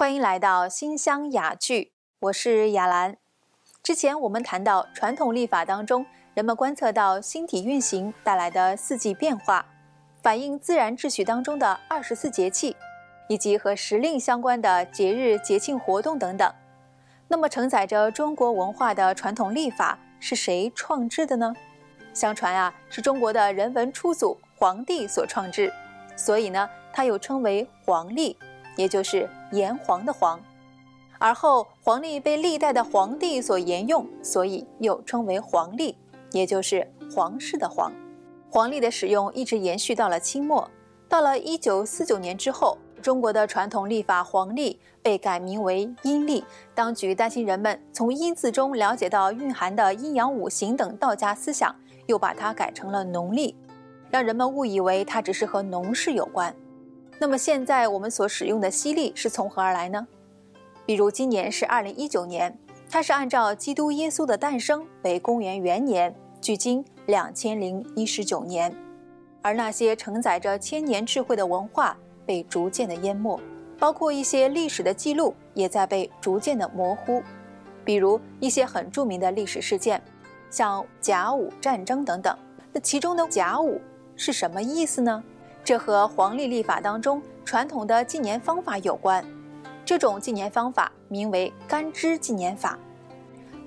欢迎来到新乡雅聚，我是雅兰。之前我们谈到传统历法当中，人们观测到星体运行带来的四季变化，反映自然秩序当中的二十四节气，以及和时令相关的节日节庆活动等等。那么，承载着中国文化的传统历法是谁创制的呢？相传啊，是中国的人文初祖黄帝所创制，所以呢，它又称为黄历。也就是炎黄的黄，而后黄历被历代的皇帝所沿用，所以又称为黄历，也就是皇室的黄。黄历的使用一直延续到了清末，到了一九四九年之后，中国的传统历法黄历被改名为阴历。当局担心人们从阴字中了解到蕴含的阴阳五行等道家思想，又把它改成了农历，让人们误以为它只是和农事有关。那么现在我们所使用的西历是从何而来呢？比如今年是二零一九年，它是按照基督耶稣的诞生为公元元年，距今两千零一十九年。而那些承载着千年智慧的文化被逐渐的淹没，包括一些历史的记录也在被逐渐的模糊。比如一些很著名的历史事件，像甲午战争等等。那其中的甲午是什么意思呢？这和黄历历法当中传统的纪年方法有关，这种纪年方法名为干支纪年法，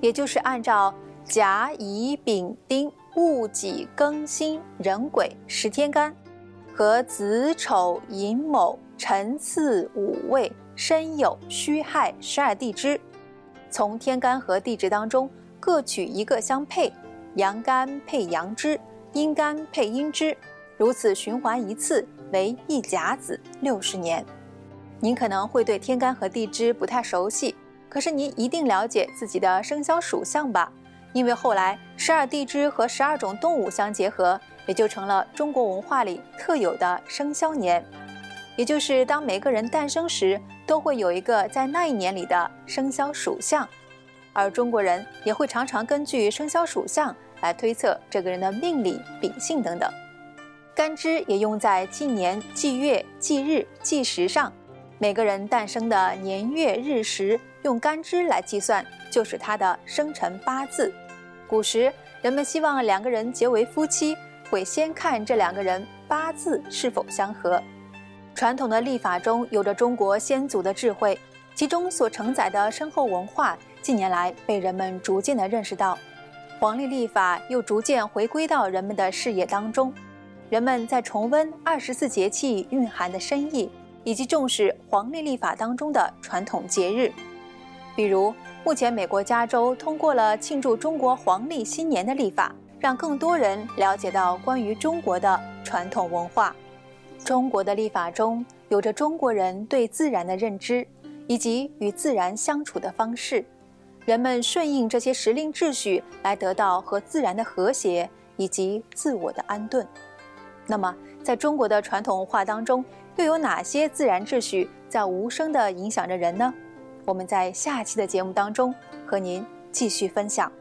也就是按照甲乙丙丁戊己庚辛壬癸十天干和子丑寅卯辰巳午未申酉戌亥十二地支，从天干和地支当中各取一个相配，阳干配阳支，阴干配阴支。如此循环一次为一甲子六十年。您可能会对天干和地支不太熟悉，可是您一定了解自己的生肖属相吧？因为后来十二地支和十二种动物相结合，也就成了中国文化里特有的生肖年。也就是当每个人诞生时，都会有一个在那一年里的生肖属相，而中国人也会常常根据生肖属相来推测这个人的命理、秉性等等。干支也用在纪年、纪月、纪日、纪时上，每个人诞生的年月日时用干支来计算，就是他的生辰八字。古时人们希望两个人结为夫妻，会先看这两个人八字是否相合。传统的历法中有着中国先祖的智慧，其中所承载的深厚文化，近年来被人们逐渐的认识到，黄历历法又逐渐回归到人们的视野当中。人们在重温二十四节气蕴含的深意，以及重视黄历历法当中的传统节日。比如，目前美国加州通过了庆祝中国黄历新年的历法，让更多人了解到关于中国的传统文化。中国的历法中有着中国人对自然的认知，以及与自然相处的方式。人们顺应这些时令秩序，来得到和自然的和谐以及自我的安顿。那么，在中国的传统文化当中，又有哪些自然秩序在无声地影响着人呢？我们在下期的节目当中和您继续分享。